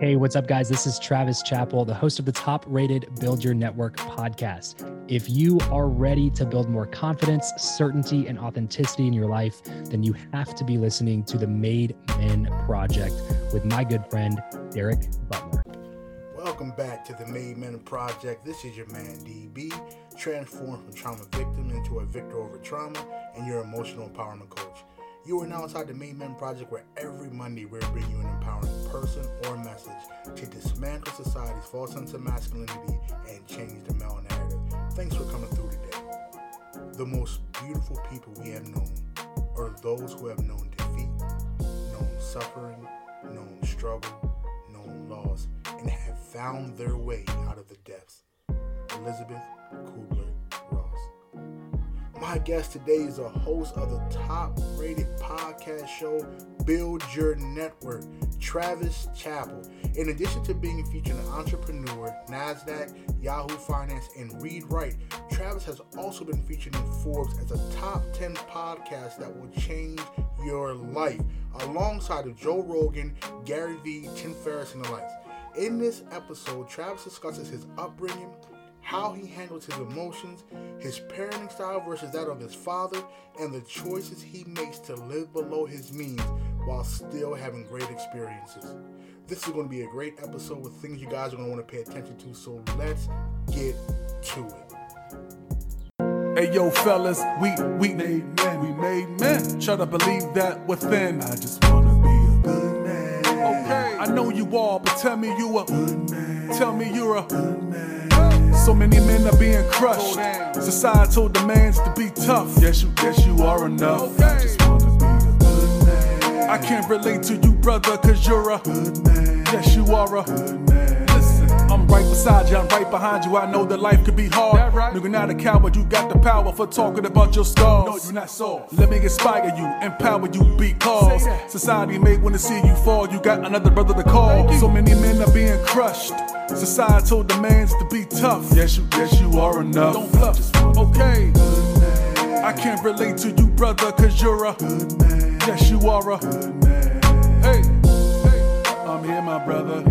Hey, what's up, guys? This is Travis Chappell, the host of the top rated Build Your Network podcast. If you are ready to build more confidence, certainty, and authenticity in your life, then you have to be listening to the Made Men Project with my good friend, Derek Butler. Welcome back to the Made Men Project. This is your man, DB, transformed from trauma victim into a victor over trauma and your emotional empowerment coach. You are now inside the Made Men Project, where every Monday we're bringing you an empowering person or message to dismantle society's false sense of masculinity and change the male narrative. Thanks for coming through today. The most beautiful people we have known are those who have known defeat, known suffering, known struggle, known loss, and have found their way out of the depths. Elizabeth Kubler Ross. my guest today is a host of the top rated podcast show, Build Your Network, Travis Chappell. In addition to being featured in Entrepreneur, NASDAQ, Yahoo Finance, and Read Write, Travis has also been featured in Forbes as a top 10 podcast that will change your life, alongside of Joe Rogan, Gary Vee, Tim Ferriss, and the likes. In this episode, Travis discusses his upbringing how he handles his emotions, his parenting style versus that of his father, and the choices he makes to live below his means while still having great experiences. This is going to be a great episode with things you guys are going to want to pay attention to, so let's get to it. Hey yo, fellas, we we made men, we made men. Try to believe that within. I just wanna be a good man. Okay, I know you are, but tell me you a good man. Tell me you're a good man. So many men are being crushed. Societal demands to be tough. Yes, you, yes, you are enough. I man. I can't relate to you, brother, cause you're a good man. Yes, you are a good man. Listen, I'm right beside you, I'm right behind you. I know that life could be hard. Right? Nigga, not a coward, you got the power for talking about your scars. No, you're not soft. Let me inspire you, empower you, because society may wanna see you fall. You got another brother to call. So many men are being crushed. Societal demands to be tough. Yes, you, yes, you are enough. Don't bluff. Okay. I can't relate to you, brother, cause you're a good man. Yes, you are a good man. Hey, hey, I'm here, my brother.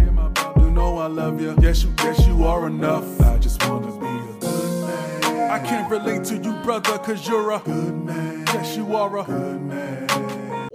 You know I love you. Yes, you, yes, you are enough. I just wanna be a good man. I can't relate to you, brother, cause you're a good man. Yes, you are a good man.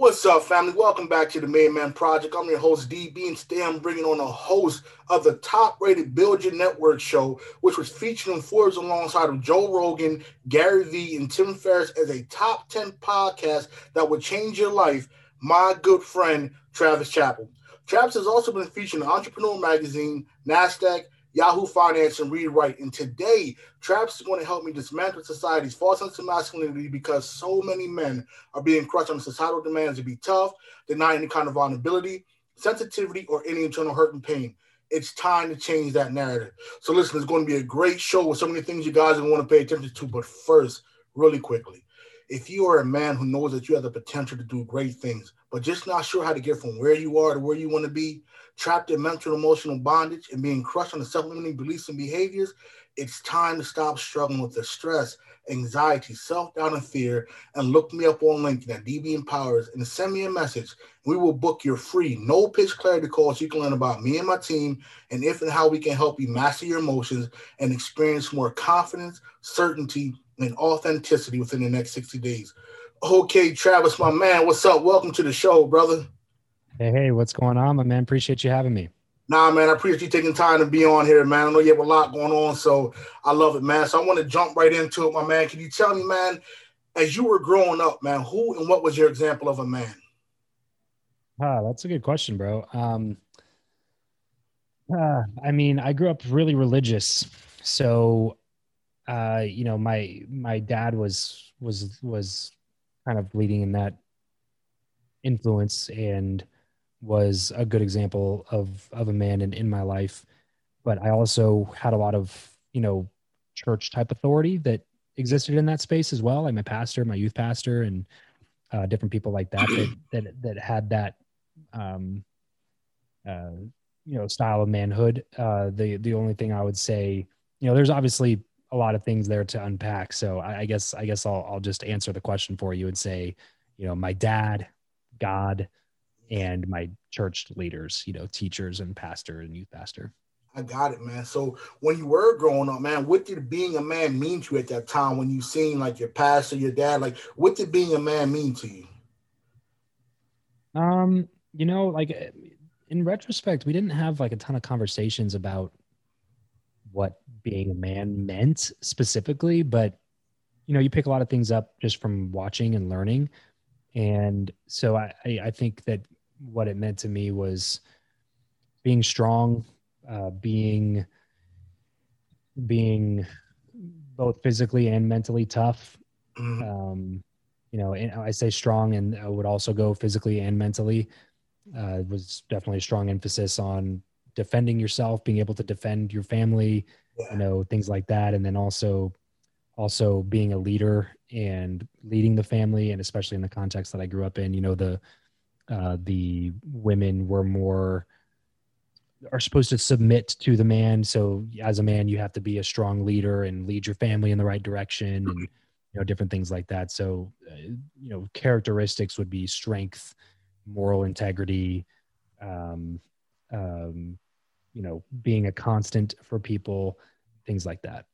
What's up, family? Welcome back to the Made Men Project. I'm your host, DB, and today I'm bringing on a host of the top rated Build Your Network show, which was featured on Forbes alongside of Joe Rogan, Gary Vee, and Tim Ferriss as a top 10 podcast that would change your life. My good friend, Travis Chappell. Travis has also been featured in Entrepreneur Magazine, NASDAQ, Yahoo Finance, and Read Write. And today, Traps is going to help me dismantle society's false sense of masculinity because so many men are being crushed on societal demands to be tough, deny any kind of vulnerability, sensitivity, or any internal hurt and pain. It's time to change that narrative. So, listen, it's going to be a great show with so many things you guys are going to pay attention to. But first, really quickly, if you are a man who knows that you have the potential to do great things, but just not sure how to get from where you are to where you want to be, trapped in mental emotional bondage and being crushed on the self-limiting beliefs and behaviors, it's time to stop struggling with the stress, anxiety, self-doubt, and fear, and look me up on LinkedIn at DB Empowers and send me a message. We will book your free no pitch clarity call so you can learn about me and my team and if and how we can help you master your emotions and experience more confidence, certainty, and authenticity within the next 60 days. Okay, Travis, my man, what's up? Welcome to the show, brother. Hey, hey, what's going on, my man? Appreciate you having me. Nah, man, I appreciate you taking time to be on here, man. I know you have a lot going on, so I love it, man. So I want to jump right into it, my man. Can you tell me, man, as you were growing up, man, who and what was your example of a man? Ah, that's a good question, bro. Um, uh, I mean, I grew up really religious, so uh, you know, my my dad was was was kind of leading in that influence and was a good example of of a man in, in my life. But i also had a lot of you know church type authority that existed in that space as well like my pastor my youth pastor and uh, different people like that that that, that had that um uh you know style of manhood. Uh the the only thing i would say you know there's obviously a lot of things there to unpack. So i, I guess i guess I'll, I'll just answer the question for you and say you know my dad god and my church leaders, you know, teachers and pastor and youth pastor. I got it, man. So when you were growing up, man, what did being a man mean to you at that time when you seen like your pastor, your dad? Like, what did being a man mean to you? Um, you know, like in retrospect, we didn't have like a ton of conversations about what being a man meant specifically, but you know, you pick a lot of things up just from watching and learning. And so I, I think that what it meant to me was being strong, uh, being being both physically and mentally tough. Mm-hmm. Um, you know, and I say strong, and I would also go physically and mentally. Uh, was definitely a strong emphasis on defending yourself, being able to defend your family, yeah. you know, things like that, and then also also being a leader and leading the family, and especially in the context that I grew up in, you know, the uh, the women were more are supposed to submit to the man. So as a man, you have to be a strong leader and lead your family in the right direction, and you know different things like that. So uh, you know characteristics would be strength, moral integrity, um, um, you know, being a constant for people, things like that.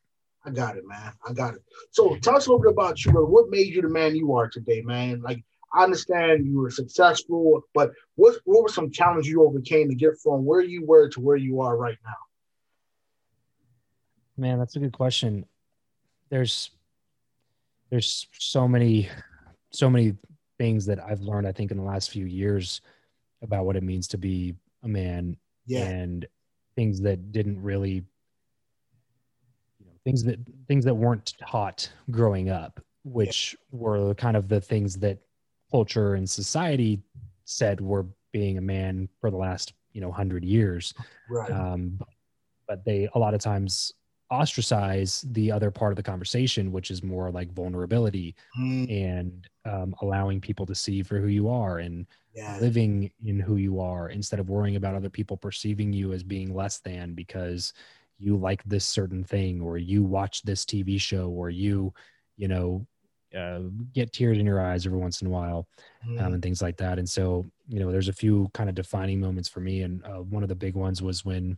I got it, man. I got it. So tell us a little bit about you. What made you the man you are today, man? Like I understand you were successful, but what what were some challenges you overcame to get from where you were to where you are right now? Man, that's a good question. There's there's so many so many things that I've learned I think in the last few years about what it means to be a man yeah. and things that didn't really you know things that things that weren't taught growing up which yeah. were kind of the things that culture and society said were being a man for the last you know hundred years right um, but they a lot of times ostracize the other part of the conversation which is more like vulnerability mm. and um, allowing people to see for who you are and yeah. living in who you are instead of worrying about other people perceiving you as being less than because you like this certain thing or you watch this tv show or you you know uh, get tears in your eyes every once in a while mm. um, and things like that. And so, you know, there's a few kind of defining moments for me. And uh, one of the big ones was when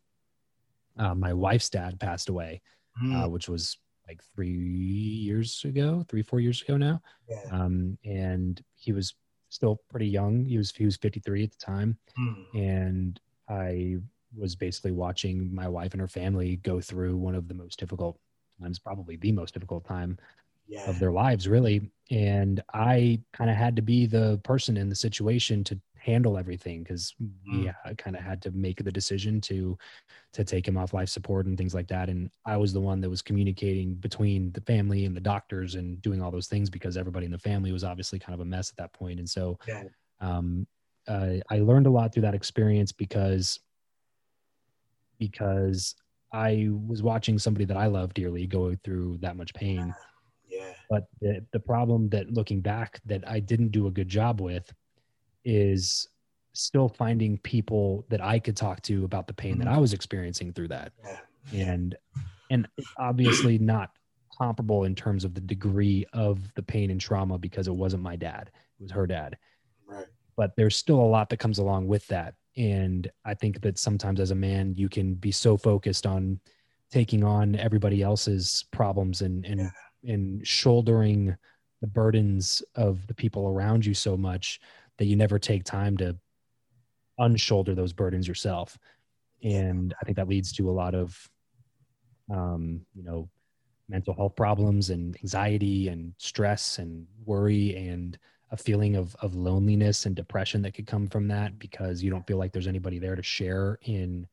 uh, my wife's dad passed away, mm. which was like three years ago, three, four years ago now. Yeah. Um, and he was still pretty young. He was, he was 53 at the time. Mm. And I was basically watching my wife and her family go through one of the most difficult times, probably the most difficult time yeah. of their lives really and i kind of had to be the person in the situation to handle everything because we mm. kind of had to make the decision to to take him off life support and things like that and i was the one that was communicating between the family and the doctors and doing all those things because everybody in the family was obviously kind of a mess at that point and so yeah. um, uh, i learned a lot through that experience because because i was watching somebody that i love dearly go through that much pain yeah. But the, the problem that looking back that I didn't do a good job with is still finding people that I could talk to about the pain mm-hmm. that I was experiencing through that. And and obviously not comparable in terms of the degree of the pain and trauma because it wasn't my dad. It was her dad. Right. But there's still a lot that comes along with that. And I think that sometimes as a man, you can be so focused on taking on everybody else's problems and, and yeah in shouldering the burdens of the people around you so much that you never take time to unshoulder those burdens yourself. And i think that leads to a lot of um, you know mental health problems and anxiety and stress and worry and a feeling of of loneliness and depression that could come from that because you don't feel like there's anybody there to share in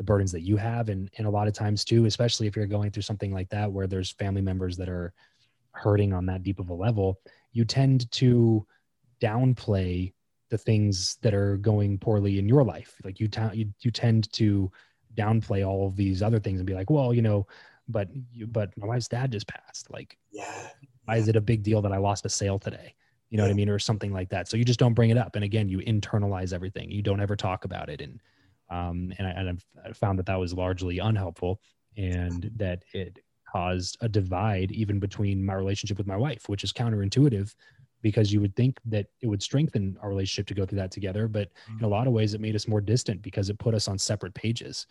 the burdens that you have and and a lot of times too especially if you're going through something like that where there's family members that are hurting on that deep of a level you tend to downplay the things that are going poorly in your life. Like you, ta- you you tend to downplay all of these other things and be like well you know but you but my wife's dad just passed. Like yeah. why is it a big deal that i lost a sale today? You know yeah. what i mean? Or something like that. So you just don't bring it up. And again you internalize everything. You don't ever talk about it. And um, and, I, and I found that that was largely unhelpful and that it caused a divide even between my relationship with my wife, which is counterintuitive because you would think that it would strengthen our relationship to go through that together but in a Mm-hmm. lot of ways it made us more distant because it put us on separate pages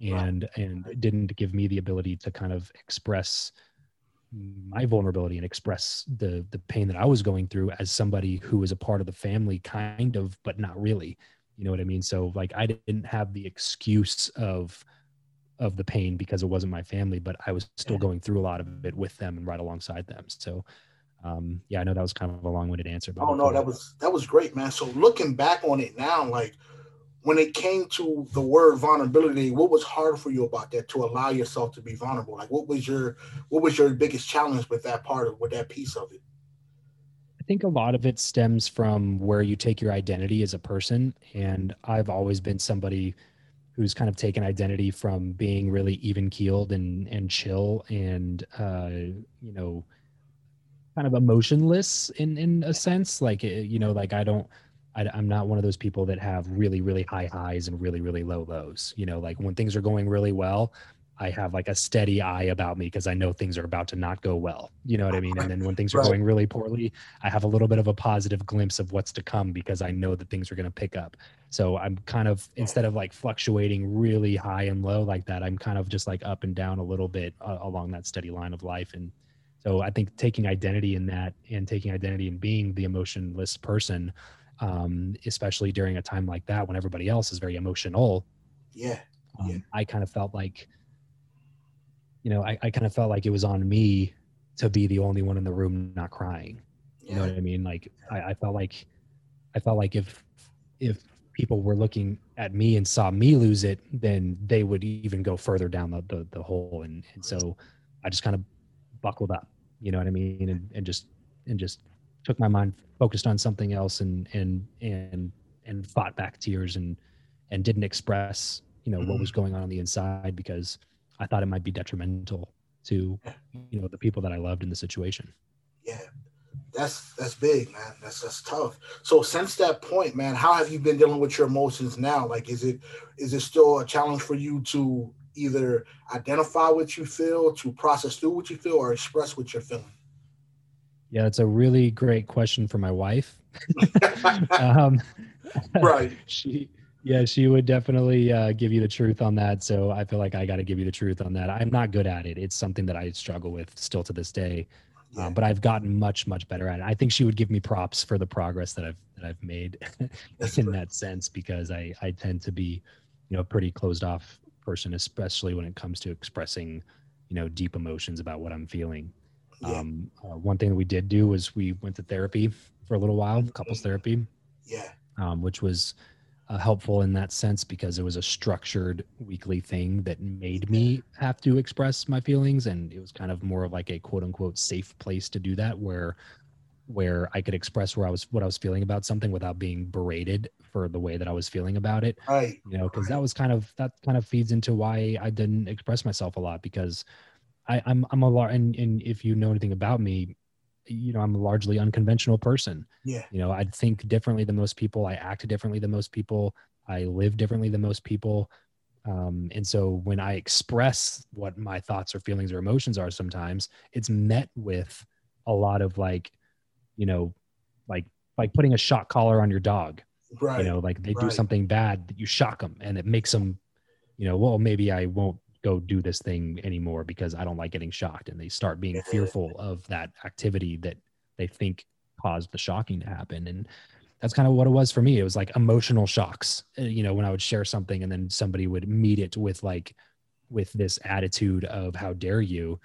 and and didn't give me the ability to kind of express my vulnerability and express the the pain that I was going through as somebody who was a part of the family kind of but not really you know what I mean so like I didn't have the excuse of of the pain because it wasn't my family but I was still going through a lot of it with them and right alongside them so um yeah I know that was kind of a long-winded answer but Oh no, that was that was great, man. So looking back on it now, like when it came to the word vulnerability, what was hard for you about that to allow yourself to be vulnerable? Like what was your what was your biggest challenge with that part of with that piece of it? I think a lot of it stems from where you take your identity as a person. And I've always been somebody who's kind of taken identity from being really even keeled and, and chill and, uh, you know, kind of emotionless in, in a sense. Like, eh, you know, like I don't, I, I'm not one of those people that have really, really high highs and really, really low lows. You know, like when things are going really well, I have like a steady eye about me because I know things are about to not go well. You know what I mean? And then when things are Right. going really poorly, I have a little bit of a positive glimpse of what's to come because I know that things are going to pick up. So I'm kind of instead of like fluctuating really high and low like that, I'm kind of just like up and down a little bit uh, along that steady line of life. And so I think taking identity in that and taking identity in being the emotionless person, um, especially during a time like that when everybody else is very emotional, Yeah. um, Yeah. I kind of felt like, you know, I, I kind of felt like it was on me to be the only one in the room not crying. You know what I mean? Like I, I felt like, I felt like if, if people were looking at me and saw me lose it, then they would even go further down the, the, the hole. And, and so I just kind of buckled up, you know what I mean? And, and just, and just took my mind focused on something else and, and, and, and fought back tears and, and didn't express, you know, what was mm-hmm. going on on the inside because I thought it might be detrimental to, you know, the people that I loved in the situation. Yeah. That's that's big, man. That's that's tough. So since that point, man, how have you been dealing with your emotions now? Like is it is it still a challenge for you to either identify what you feel, to process through what you feel, or express what you're feeling? Yeah, it's a really great question for my wife. um, right. She, yeah, she would definitely uh, give you the truth on that. So I feel like I got to give you the truth on that. I'm not good at it. It's something that I struggle with still to this day, Yeah. um, but I've gotten much, much better at it. I think she would give me props for the progress that I've that I've made in that sense because I I tend to be, you know, a pretty closed off person, especially when it comes to expressing, you know, deep emotions about what I'm feeling. Yeah. Um, uh, one thing that we did do was we went to therapy for a little while, couples therapy, yeah. um, which was uh, helpful in that sense because it was a structured weekly thing that made me have to express my feelings, and it was kind of more of like a quote unquote safe place to do that, where where I could express where I was what I was feeling about something without being berated for the way that I was feeling about it Right. you know because that was kind of that kind of feeds into why i didn't express myself a lot because i i'm i'm a lot and, and if you know anything about me you know i'm a largely unconventional person. Yeah. you know i think differently than most people. I act differently than most people. I live differently than most people. Um, and so when i express what my thoughts or feelings or emotions are sometimes it's met with a lot of like you know like like putting a shock collar on your dog. Right. you know like they do something bad that you shock them and it makes them you know well maybe i won't go do this thing anymore because i don't like getting shocked and they start being fearful of that activity that they think caused the shocking to happen and that's kind of what it was for me. It was like emotional shocks Uh, you know when i would share something and then somebody would meet it with like with this attitude of how dare you?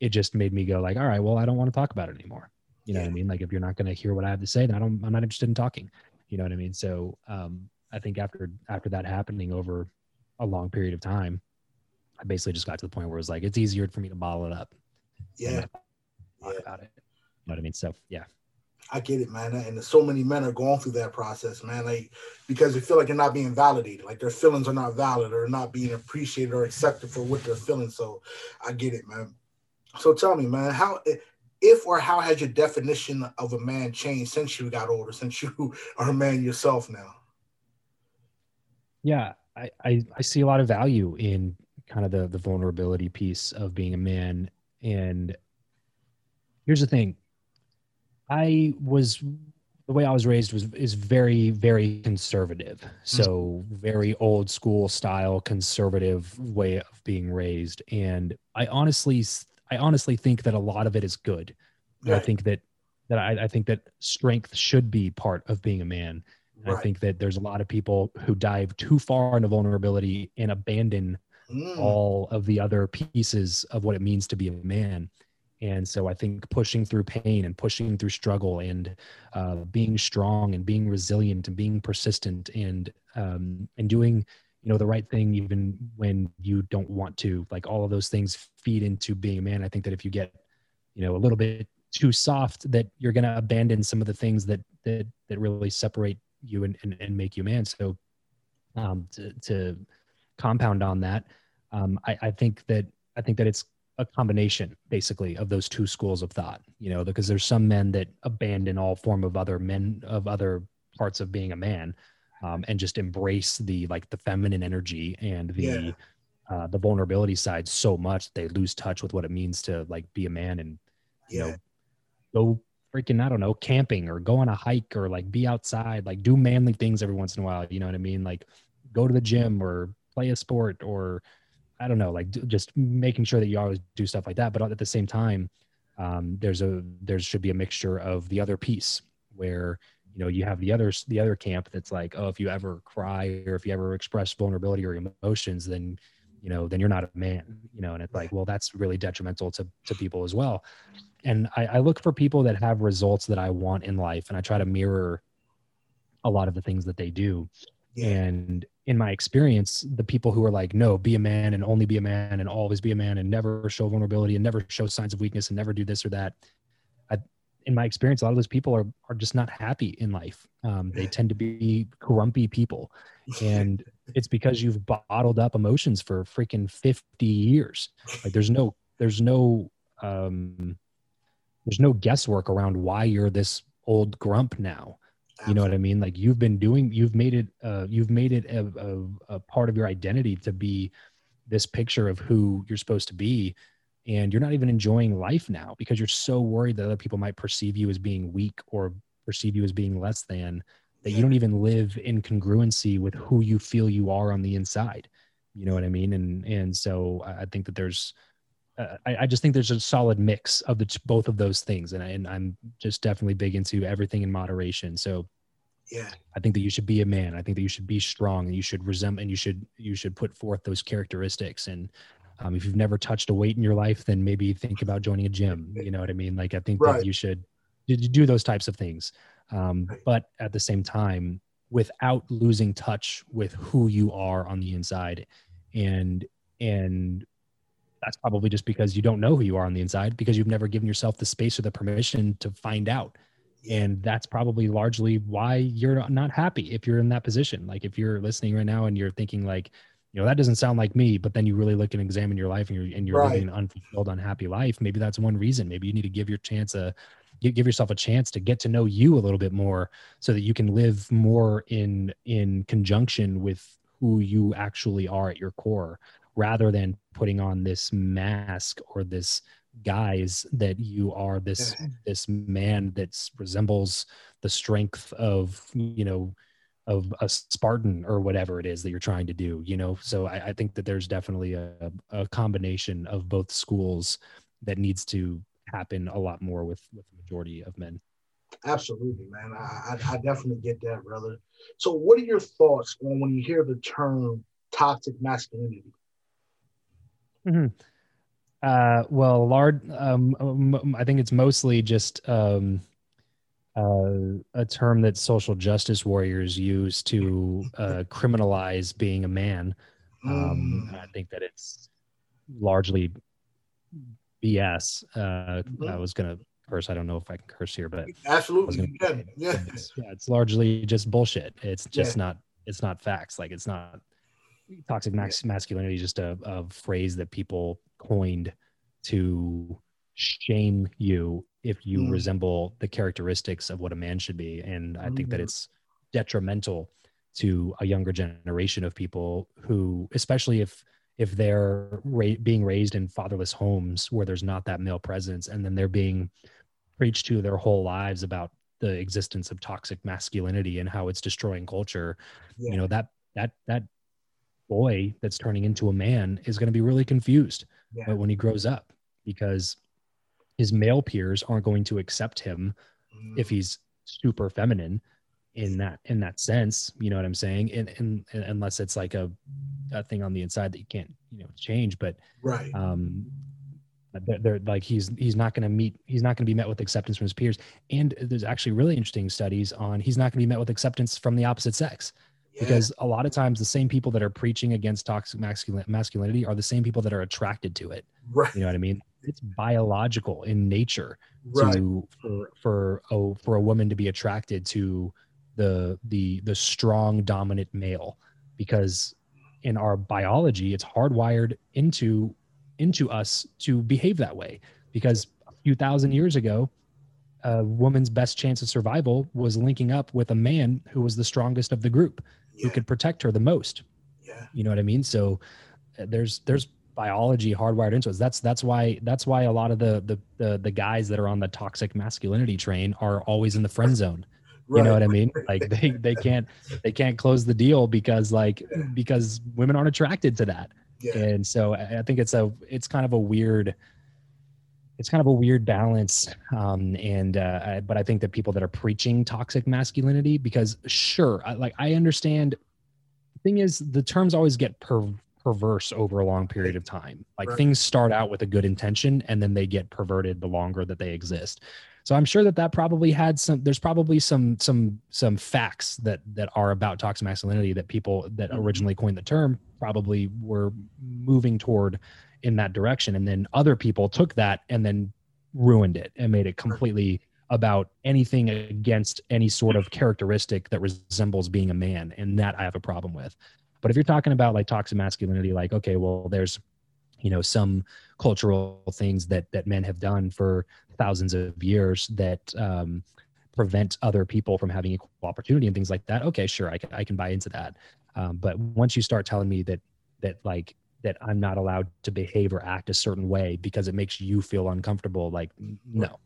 It just made me go like all right well i don't want to talk about it anymore. You know what i mean? Like if you're not going to hear what i have to say then i don't i'm not interested in talking. You know what i mean? So um i think after after that happening over a long period of time i basically just got to the point where it was like it's easier for me to bottle it up Yeah. talk Yeah. about it you know what i mean so yeah I get it, man. And so many men are going through that process, man. Like because they feel like they're not being validated, like their feelings are not valid or not being appreciated or accepted for what they're feeling. So I get it, man. So tell me, man, how if or how has your definition of a man changed since you got older, since you are a man yourself now? yeah I, I i see a lot of value in kind of the the vulnerability piece of being a man and here's the thing I was the way I was raised was is very very conservative. So mm-hmm. very old school style conservative way of being raised and I honestly I honestly think that a lot of it is good. I think that that I, I think that strength should be part of being a man. Right. I think that there's a lot of people who dive too far into vulnerability and abandon Mm. all of the other pieces of what it means to be a man. And so I think pushing through pain and pushing through struggle and uh, being strong and being resilient and being persistent and um, and doing you know the right thing even when you don't want to like all of those things feed into being a man. I think that if you get you know a little bit too soft that you're going to abandon some of the things that that that really separate you and and, and make you man. So um, to, to compound on that, um, I, I think that I think that it's a combination basically of those two schools of thought. You know, because there's some men that abandon all form of other men of other parts of being a man, um, and just embrace the like the feminine energy and the Yeah. uh, the vulnerability side so much they lose touch with what it means to like be a man and you Yeah. know go freaking I don't know camping or go on a hike or like be outside like do manly things every once in a while. You know what I mean? Like go to the gym or play a sport or I don't know, like d- just making sure that you always do stuff like that. But at the same time, um, there's a there should be a mixture of the other piece where you know you have the others the other camp that's like oh if you ever cry or if you ever express vulnerability or emotions then you know then you're not a man you know and it's like well that's really detrimental to to people as well and I, I look for people that have results that i want in life and i try to mirror a lot of the things that they do Yeah. and in my experience, the people who are like, no, be a man and only be a man and always be a man and never show vulnerability and never show signs of weakness and never do this or that. I, in my experience, a lot of those people are, are just not happy in life. Um, they tend to be grumpy people. And it's because you've bottled up emotions for freaking 50 years. Like there's no, there's no, um, there's no guesswork around why you're this old grump now you know what i mean? Like you've been doing you've made it uh you've made it a, a, a part of your identity to be this picture of who you're supposed to be and you're not even enjoying life now because you're so worried that other people might perceive you as being weak or perceive you as being less than that you don't even live in congruency with who you feel you are on the inside. You know what i mean? And and so I think that there's uh, I, I just think there's a solid mix of the both of those things and, I, and i'm just definitely big into everything in moderation so Yeah. I think that you should be a man. I think that you should be strong and you should resemble and you should you should put forth those characteristics. And um, if you've never touched a weight in your life, then maybe think about joining a gym. You know what I mean? Like I think Right. that you should you do those types of things. Um, Right. but at the same time, without losing touch with who you are on the inside. And and that's probably just because you don't know who you are on the inside because you've never given yourself the space or the permission to find out. And that's probably largely why you're not happy if you're in that position. Like if you're listening right now and you're thinking like you know that doesn't sound like me but then you really look and examine your life and you're and you're Right. living an unfulfilled unhappy life maybe that's one reason. Maybe you need to give your chance a give, give yourself a chance to get to know you a little bit more so that you can live more in in conjunction with who you actually are at your core rather than putting on this mask or this guise that you are this this man that resembles the strength of you know of a spartan or whatever it is that you're trying to do you know so i, I think that there's definitely a, a combination of both schools that needs to happen a lot more with with the majority of men Absolutely, man. I, I, I definitely get that, brother. So, what are your thoughts on when you hear the term toxic masculinity? Uh, well, large. Um, I think it's mostly just um, uh, a term that social justice warriors use to uh, criminalize being a man. Um, Mm, I think that it's largely BS. Uh. I was gonna curse. I don't know if I can curse here, but absolutely, gonna you can. say Yeah, it's, yeah, it's largely just bullshit. It's just Yeah. not. It's not facts. Like it's not. Toxic masculinity is just a, a phrase that people coined to shame you if you Mm. resemble the characteristics of what a man should be. And I think that Mm. it's detrimental to a younger generation of people who, especially if if they're ra- being raised in fatherless homes where there's not that male presence, and then they're being preach to their whole lives about the existence of toxic masculinity and how it's destroying culture Yeah. you know that that that boy that's turning into a man is going to be really confused Yeah. when he grows up because his male peers aren't going to accept him Mm, if he's super feminine in that in that sense you know what i'm saying and, and, and unless it's like a, a thing on the inside that you can't you know change but right. um they're, they're like he's he's not going to meet he's not going to be met with acceptance from his peers and there's actually really interesting studies on he's not going to be met with acceptance from the opposite sex Yeah. because a lot of times the same people that are preaching against toxic masculin- masculinity are the same people that are attracted to it right. you know what i mean it's biological in nature Right. to for for a, for a woman to be attracted to the the the strong dominant male because in our biology it's hardwired into into us to behave that way because a few thousand years ago a woman's best chance of survival was linking up with a man who was the strongest of the group who Yeah. could protect her the most. Yeah. you know what i mean? So uh, there's there's biology hardwired into us. That's that's why that's why a lot of the the the, the guys that are on the toxic masculinity train are always in the friend zone. You know what i mean? Like they they can't they can't close the deal because like because women aren't attracted to that. Yeah. and so i I think it's a it's kind of a weird it's kind of a weird balance um and uh I, but i think that people that are preaching toxic masculinity because sure I, like i understand the thing is the terms always get per, perverse over a long period of time like Right. things start out with a good intention and then they get perverted the longer that they exist so i'm sure that that probably had some there's probably some some some facts that that are about toxic masculinity that people that Mhm. originally coined the term probably were moving toward in that direction. And then other people took that and then ruined it and made it completely about anything against any sort of characteristic that resembles being a man. And that i have a problem with. But if you're talking about like toxic masculinity like okay well there's you know some cultural things that that men have done for thousands of years that um, prevent other people from having equal opportunity and things like that okay sure i can i can buy into that. Um, but once you start telling me that that like that i'm not allowed to behave or act a certain way because it makes you feel uncomfortable like no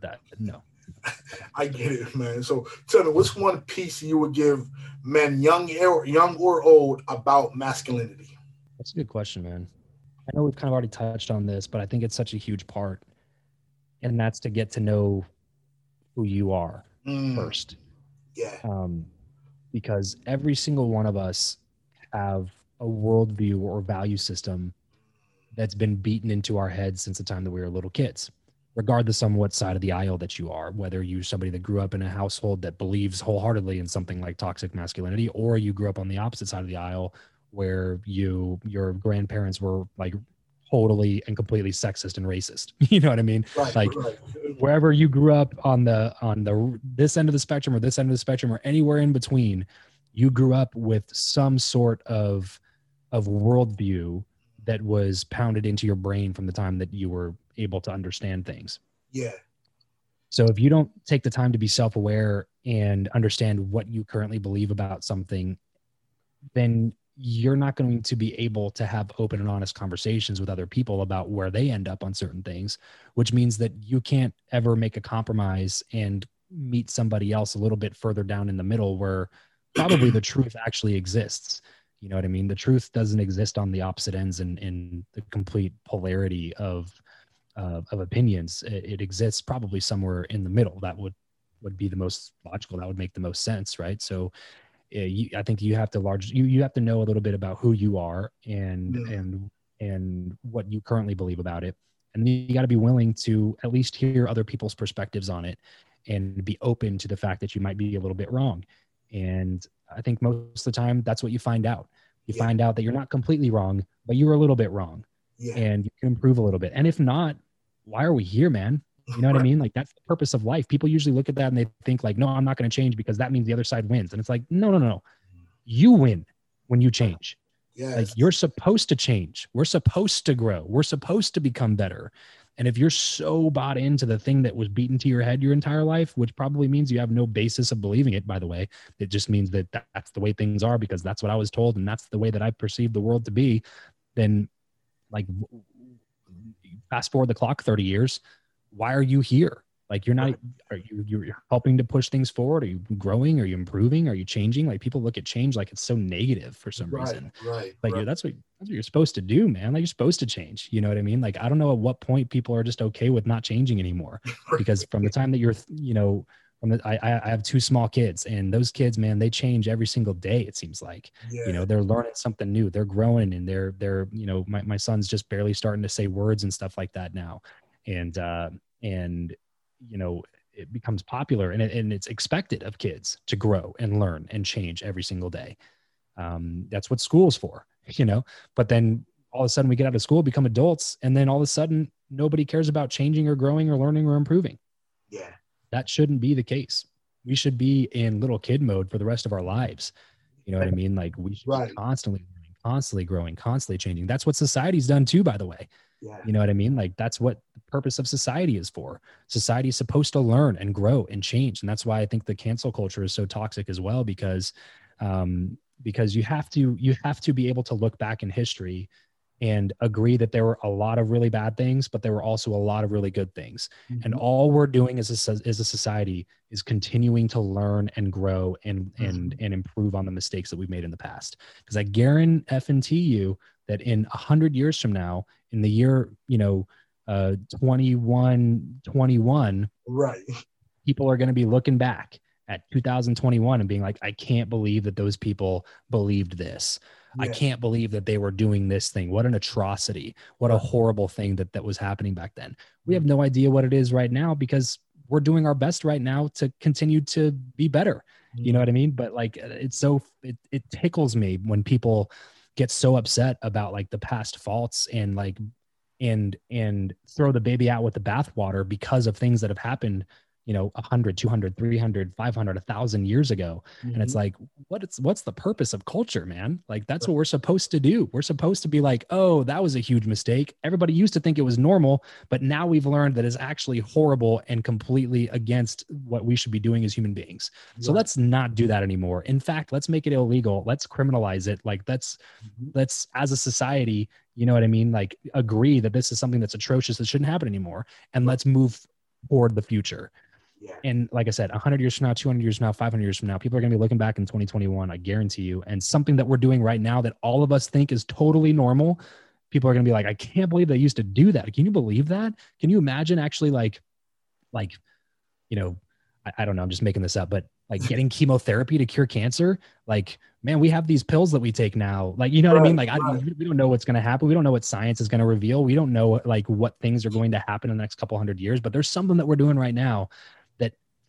that no I get it, man. So tell me, what's one piece you would give men, young or young or old, about masculinity? That's a good question, man. I know we've kind of already touched on this, but I think it's such a huge part. And that's to get to know who you are Mm, first. yeah, Um, because every single one of us have a worldview or value system that's been beaten into our heads since the time that we were little kids, regardless on what side of the aisle that you are, whether you're somebody that grew up in a household that believes wholeheartedly in something like toxic masculinity, or you grew up on the opposite side of the aisle where you your grandparents were like totally and completely sexist and racist. You know what I mean? right, like, right. wherever you grew up on the on the this end of the spectrum or this end of the spectrum or anywhere in between you grew up with some sort of of worldview that was pounded into your brain from the time that you were able to understand things. Yeah, so if you don't take the time to be self-aware and understand what you currently believe about something then you're not going to be able to have open and honest conversations with other people about where they end up on certain things which means that you can't ever make a compromise and meet somebody else a little bit further down in the middle where probably the truth actually exists you know what i mean? The truth doesn't exist on the opposite ends and in the complete polarity of uh, of opinions. It, it exists probably somewhere in the middle. That would would be the most logical. That would make the most sense right? So you, i think you have to large you, you have to know a little bit about who you are and Yeah. and and what you currently believe about it. And you got to be willing to at least hear other people's perspectives on it and be open to the fact that you might be a little bit wrong. And i think most of the time that's what you find out you Yeah. find out that you're not completely wrong but you were a little bit wrong yeah. and you can improve a little bit. And if not, why are we here, man? You know what I mean? Like that's the purpose of life. People usually look at that and they think like, no, I'm not going to change because that means the other side wins. And it's like, no, no, no, no. You win when you change. Yes. Like you're supposed to change. We're supposed to grow. We're supposed to become better. And if you're so bought into the thing that was beaten to your head your entire life, which probably means you have no basis of believing it, by the way, it just means that that- that's the way things are because that's what I was told and that's the way that I perceive the world to be, then like fast forward the clock 30 years, why are you here? Like you're not are you you're helping to push things forward? Are you growing? Are you improving? Are you changing? Like people look at change like it's so negative for some right, reason. right like right. that's what that's what you're supposed to do man. Like you're supposed to change. You know what i mean? Like i don't know at what point people are just okay with not changing anymore. Because from the time that you're you know from the, I, I have two small kids and those kids man they change every single day it seems like. Yeah. you know they're learning something new. They're growing and they're they're you know my, my son's just barely starting to say words and stuff like that now. And uh and you know it becomes popular and, it, and it's expected of kids to grow and learn and change every single day. Um, that's what school's for you know but then all of a sudden we get out of school become adults and then all of a sudden nobody cares about changing or growing or learning or improving. Yeah. That shouldn't be the case. We should be in little kid mode for the rest of our lives. You know what i mean? Like we should Right. be constantly constantly growing constantly changing that's what society's done too by the way yeah you know what I mean? Like that's what the purpose of society is for. Society is supposed to learn and grow and change, and that's why I think the cancel culture is so toxic as well. Because, um, because you have to you have to be able to look back in history and agree that there were a lot of really bad things, but there were also a lot of really good things. And Mhm. all we're doing as a as a society is continuing to learn and grow and and and improve on the mistakes that we've made in the past. Because I guarantee you that in a hundred years from now, in the year you know uh 21 21 right people are going to be looking back at 2021 and being like i can't believe that those people believed this i can't believe that they were doing this thing. What an atrocity. What a horrible thing that that was happening back then. We have mm-hmm. no idea what it is right now because we're doing our best right now to continue to be better. You know mm-hmm. what i mean? But like uh, it's so it, it tickles me when people get so upset about like the past faults and like and and throw the baby out with the bathwater because of things that have happened you know 100 200 300 500 1000 years ago. And it's Mhm. like what it's what's the purpose of culture man? Like that's what we're supposed to do. We're supposed to be like oh that was a huge mistake. Everybody used to think it was normal but now we've learned that it's actually horrible and completely against what we should be doing as human beings. So let's not do that anymore. In fact let's make it illegal. Let's criminalize it. Like let's Mhm. let's as a society you know what i mean? Like agree that this is something that's atrocious that shouldn't happen anymore and let's move toward the future yeah and like I said, 100 years from now, 200 years from now, 500 years from now, people are going to be looking back in 2021. I guarantee you. And something that we're doing right now that all of us think is totally normal, people are going to be like, I can't believe they used to do that. Can you believe that? Can you imagine actually like, like, you know, I, I don't know. I'm just making this up, but like getting chemotherapy to cure cancer, like, man, we have these pills that we take now. Like, you know what I mean? Like, I, we don't know what's going to happen. We don't know what science is going to reveal. We don't know like what things are going to happen in the next couple hundred years, but there's something that we're doing right now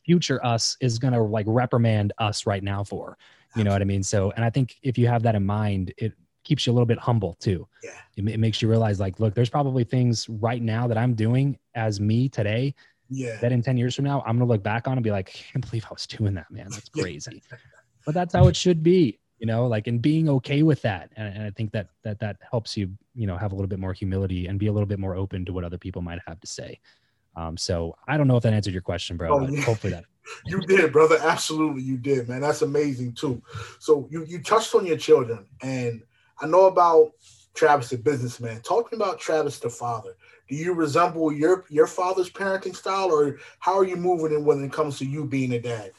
future us is going to like reprimand us right now for, you know what I mean? So, and I think if you have that in mind, it keeps you a little bit humble too. Yeah. It, it makes you realize like, look, there's probably things right now that I'm doing as me today yeah that in 10 years from now, I'm going to look back on and be like, I can't believe I was doing that, man. That's crazy. but that's how it should be, you know, like, and being okay with that. And, and I think that, that, that helps you, you know, have a little bit more humility and be a little bit more open to what other people might have to say. Um, so I don't know if that answered your question, bro, Oh, yeah. hopefully that, You did, brother. Absolutely, you did, man. That's amazing too. So you you touched on your children, and I know about Travis, the businessman. Talking about Travis, the father. Do you resemble your your father's parenting style, or how are you moving in when it comes to you being a dad?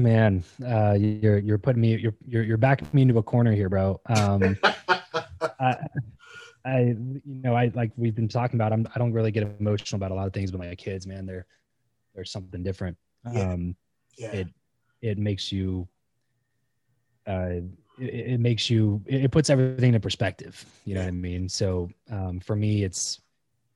man, uh, you're, you're putting me, you're, you're, you're backing me into a corner here, bro. Um, I, I, you know, I like we've been talking about. I'm, I don't really get emotional about a lot of things, but my kids, man, they're they're something different. Yeah. Um, yeah, it it makes you, uh, it, it makes you, it, it puts everything into perspective. You know what I mean? So um, for me, it's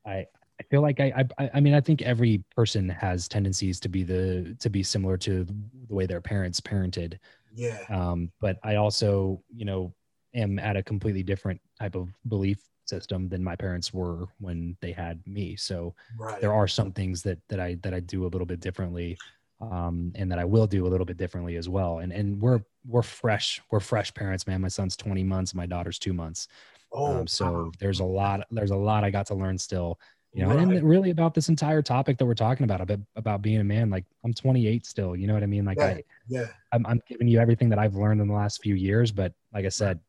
I I feel like I, I I mean I think every person has tendencies to be the to be similar to the way their parents parented yeah, um, but I also, you know, am at a completely different type of belief system than my parents were when they had me. So right. there are some things that that I that I do a little bit differently, um, and that I will do a little bit differently as well. And and we're we're fresh, we're fresh parents, man. My son's 20 months, my daughter's two months. oh, Um, so wow. there's a lot there's a lot I got to learn still. You know, Right. and really about this entire topic that we're talking about, about about being a man. Like I'm 28 still. You know what I mean? Like Yeah. I yeah, I'm, I'm giving you everything that I've learned in the last few years, but like I said,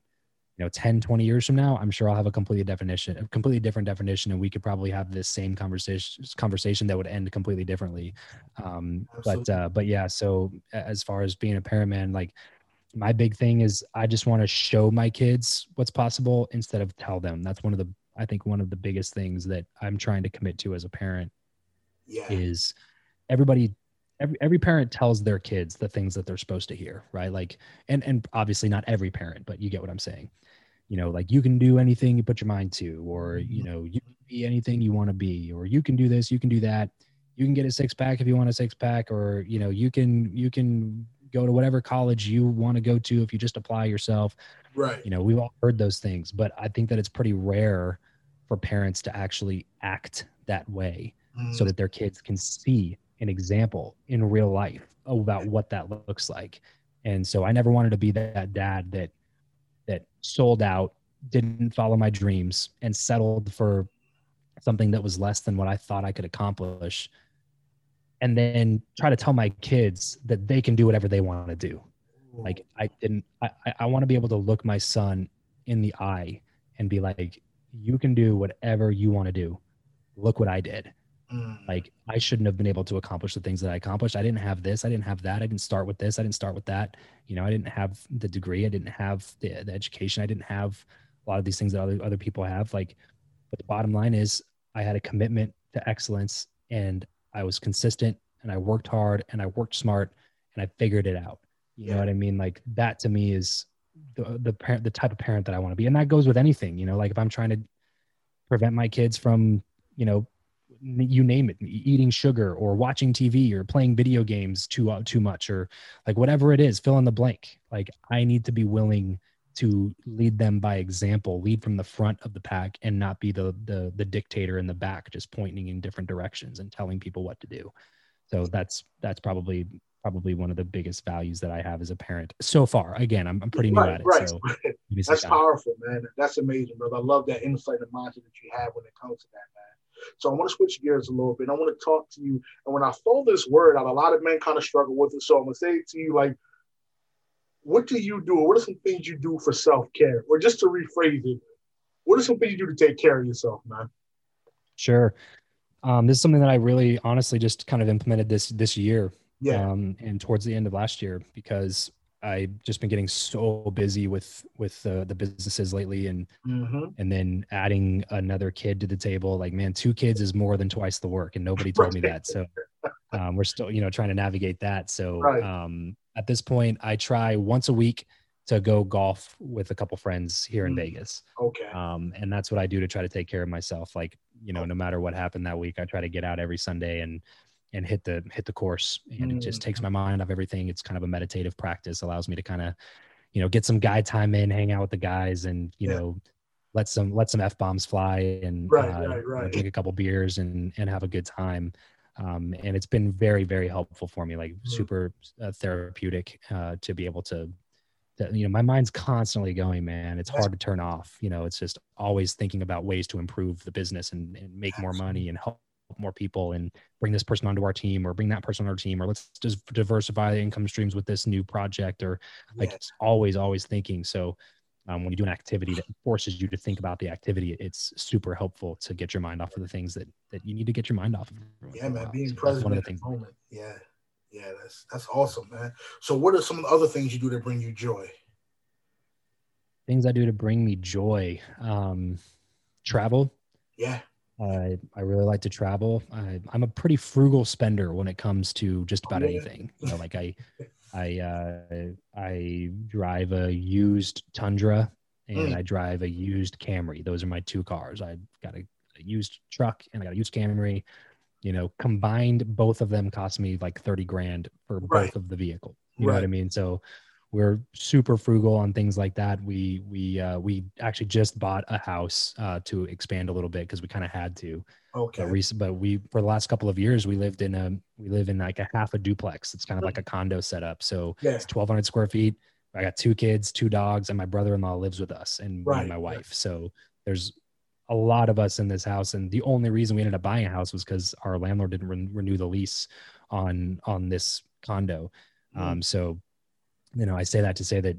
you know 10 20 years from now i'm sure i'll have a completely definition a completely different definition and we could probably have this same conversation conversation that would end completely differently. Um but uh but yeah so as far as being a parent man like my big thing is i just want to show my kids what's possible instead of tell them. That's one of the i think one of the biggest things that i'm trying to commit to as a parent Yeah. is everybody every, every parent tells their kids the things that they're supposed to hear right? Like and and obviously not every parent but you get what i'm saying. You know like you can do anything you put your mind to or you know you can be anything you want to be or you can do this you can do that. You can get a six pack if you want a six pack or you know you can you can go to whatever college you want to go to if you just apply yourself. Right. you know we've all heard those things but i think that it's pretty rare for parents to actually act that way so Mm, that their kids can see an example in real life about what that looks like. And so I never wanted to be that dad that that sold out, didn't follow my dreams, and settled for something that was less than what I thought I could accomplish. And then try to tell my kids that they can do whatever they want to do. Like I didn't I, I- want to be able to look my son in the eye and be like, you can do whatever you want to do. Look what I did mm, like i shouldn't have been able to accomplish the things that i accomplished. I didn't have this i didn't have that i didn't start with this i didn't start with that. You know i didn't have the degree i didn't have the, the education i didn't have a lot of these things that other, other people have. Like but the bottom line is i had a commitment to excellence and i was consistent and i worked hard and i worked smart and i figured it out. You know what i mean? Like that to me is the the parent the type of parent that i want to be. And that goes with anything you know? Like if i'm trying to prevent my kids from you know you name it eating sugar or watching tv or playing video games too uh, too much or like whatever it is fill in the blank like i need to be willing to lead them by example lead from the front of the pack and not be the the, the dictator in the back just pointing in different directions and telling people what to do so that's that's probably probably one of the biggest values that i have as a parent so far again i'm, I'm pretty new right, at it right. so give me some That's powerful, man. That's amazing, brother. I love that insight and mindset that you have when it comes to that, man. So I want to switch gears a little bit. I want to talk to you. And when I throw this word out, a lot of men kind of struggle with it. So I'm gonna say it to you like, what do you do? What are some things you do for self-care? Or just to rephrase it, what are some things you do to take care of yourself, man? Sure. Um, this is something that I really honestly just kind of implemented this this year Yeah. um, and towards the end of last year because I've just been getting so busy with with uh, the businesses lately and hmm and then adding another kid to the table like man two kids is more than twice the work and nobody told me that so um, we're still you know trying to navigate that so Right. um, at this point I try once a week to go golf with a couple friends here in Mm. Vegas Okay. um, and that's what I do to try to take care of myself. Like you know, no matter what happened that week, I try to get out every Sunday and and hit the hit the course, and it just takes my mind off everything. It's kind of a meditative practice, allows me to kind of you know get some guy time in, hang out with the guys, and you Yeah. know let some let some f bombs fly and Right, uh, right, you know, drink a couple beers and and have a good time. Um, and it's been very very helpful for me, like Mhm. super uh, therapeutic uh, to be able to that you know my mind's constantly going man it's hard to turn off you know it's just always thinking about ways to improve the business and, and make more money and help more people and bring this person onto our team or bring that person on our team or let's just diversify the income streams with this new project or like always always thinking so um, when you do an activity that forces you to think about the activity it's super helpful to get your mind off of the things that that you need to get your mind off of Yeah, man. Being So present one of in the things moment. Yeah. Yeah, that's that's awesome, man. So what are some of the other things you do to bring you joy? things i do to bring me joy um travel Yeah. I I really like to travel. I, I'm a pretty frugal spender when it comes to just about anything. You know, like I I uh, I drive a used Tundra and Mm. I drive a used Camry. Those are my two cars. I got a, a used truck and I got a used Camry. You know, combined, both of them cost me like thirty grand for Right. both of the vehicle. You know what I mean? So we're super frugal on things like that. We we uh, we actually just bought a house uh, to expand a little bit because we kind of had to. Okay. But, recent, but we for the last couple of years we lived in a we live in like a half a duplex. It's kind of like a condo setup. So Yeah. it's 1,200 square feet. I got two kids, two dogs, and my brother-in-law lives with us, and Right, my wife. So there's a lot of us in this house, and the only reason we ended up buying a house was because our landlord didn't ren- renew the lease on on this condo. Mm. Um, so, you know, I say that to say that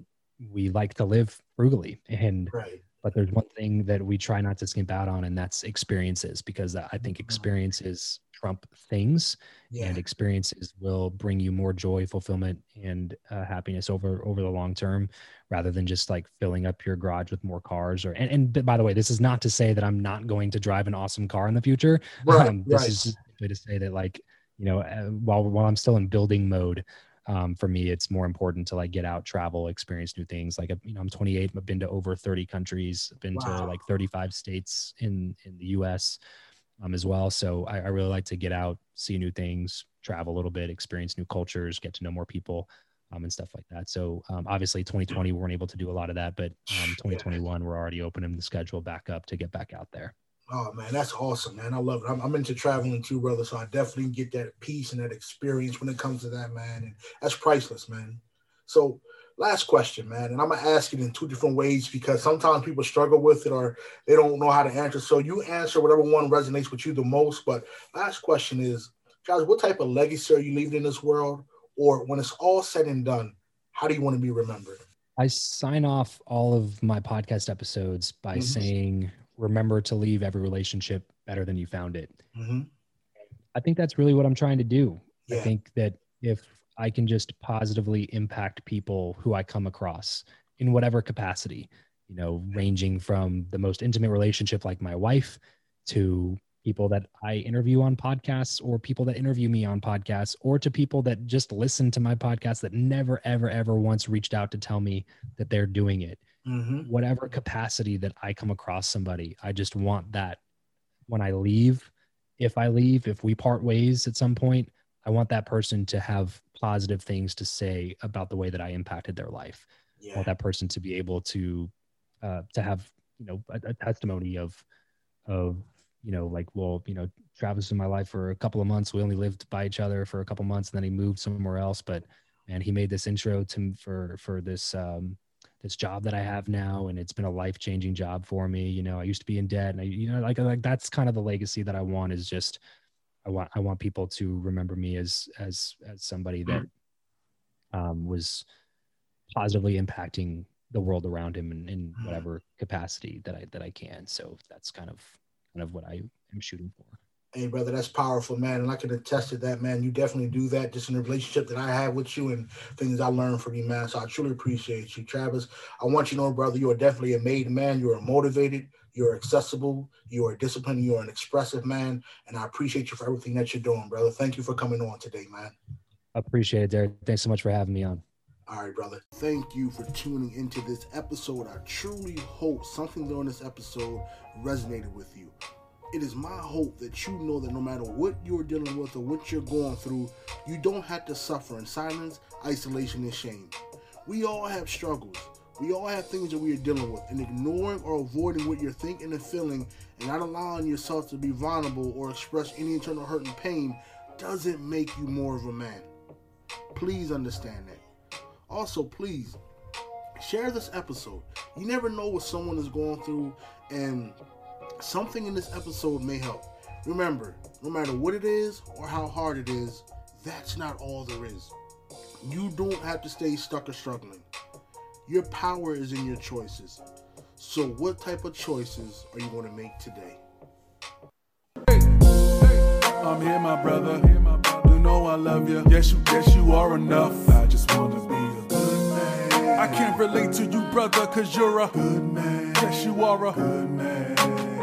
we like to live frugally and Right. but there's one thing that we try not to skimp out on and that's experiences because i think experiences trump things Yeah. and experiences will bring you more joy fulfillment and uh, happiness over over the long term rather than just like filling up your garage with more cars or and, and by the way this is not to say that i'm not going to drive an awesome car in the future Right, um, this right. is just to say that like you know uh, while while i'm still in building mode um, for me it's more important to like get out travel experience new things like you know i'm 28 i've been to over 30 countries I've been Wow. to like 35 states in in the us um, as well so I, I really like to get out see new things travel a little bit experience new cultures get to know more people um, and stuff like that so um, obviously 2020 we weren't able to do a lot of that but um, 2021 we're already opening the schedule back up to get back out there Oh man, that's awesome, man. I love it. I'm, I'm into traveling too, brother. So I definitely get that peace and that experience when it comes to that, man. And that's priceless, man. So last question, man. And I'm gonna ask it in two different ways because sometimes people struggle with it or they don't know how to answer. So you answer whatever one resonates with you the most. But last question is, guys, what type of legacy are you leaving in this world? Or when it's all said and done, how do you want to be remembered? I sign off all of my podcast episodes by Mhm. saying, remember to leave every relationship better than you found it. Mm-hmm. I think that's really what I'm trying to do. I think that if I can just positively impact people who I come across in whatever capacity, you know, ranging from the most intimate relationship like my wife to people that I interview on podcasts or people that interview me on podcasts or to people that just listen to my podcast that never, ever, ever once reached out to tell me that they're doing it Mm-hmm. whatever capacity that I come across somebody, I just want that when I leave, if I leave, if we part ways at some point, I want that person to have positive things to say about the way that I impacted their life. I want that person to be able to uh, to have you know a, a testimony of of you know like well you know Travis was in my life for a couple of months. We only lived by each other for a couple of months, and then he moved somewhere else. But and he made this intro to for for this um, this job that I have now, and it's been a life changing job for me. You know, I used to be in debt, and I you know like like that's kind of the legacy that I want is just I want I want people to remember me as as as somebody that um, was positively impacting the world around him in, in whatever capacity that I that I can. So that's kind of kind of what I am shooting for. Hey, brother, that's powerful, man. And I can attest to that, man. You definitely do that just in the relationship that I have with you and things I learned from you, man. So I truly appreciate you, Travis. I want you to know, brother, you are definitely a made man. You are motivated. You're accessible. You are disciplined. You are an expressive man. And I appreciate you for everything that you're doing, brother. Thank you for coming on today, man. I appreciate it, Derek. Thanks so much for having me on. All right, brother. Thank you for tuning into this episode. I truly hope something during this episode resonated with you. It is my hope that you know that no matter what you're dealing with or what you're going through, you don't have to suffer in silence, isolation, and shame. We all have struggles. We all have things that we are dealing with, and ignoring or avoiding what you're thinking and feeling and not allowing yourself to be vulnerable or express any internal hurt and pain doesn't make you more of a man. Please understand that. Also, please share this episode. You never know what someone is going through, and something in this episode may help. Remember, no matter what it is or how hard it is, that's not all there is. You don't have to stay stuck or struggling. Your power is in your choices. So, what type of choices are you going to make today? I'm here, my brother. You know I love you. Yes, you, yes, you are enough. I just wanna be a good man. I can't relate to you, brother, cause you're a good man. Yes, you are a good man.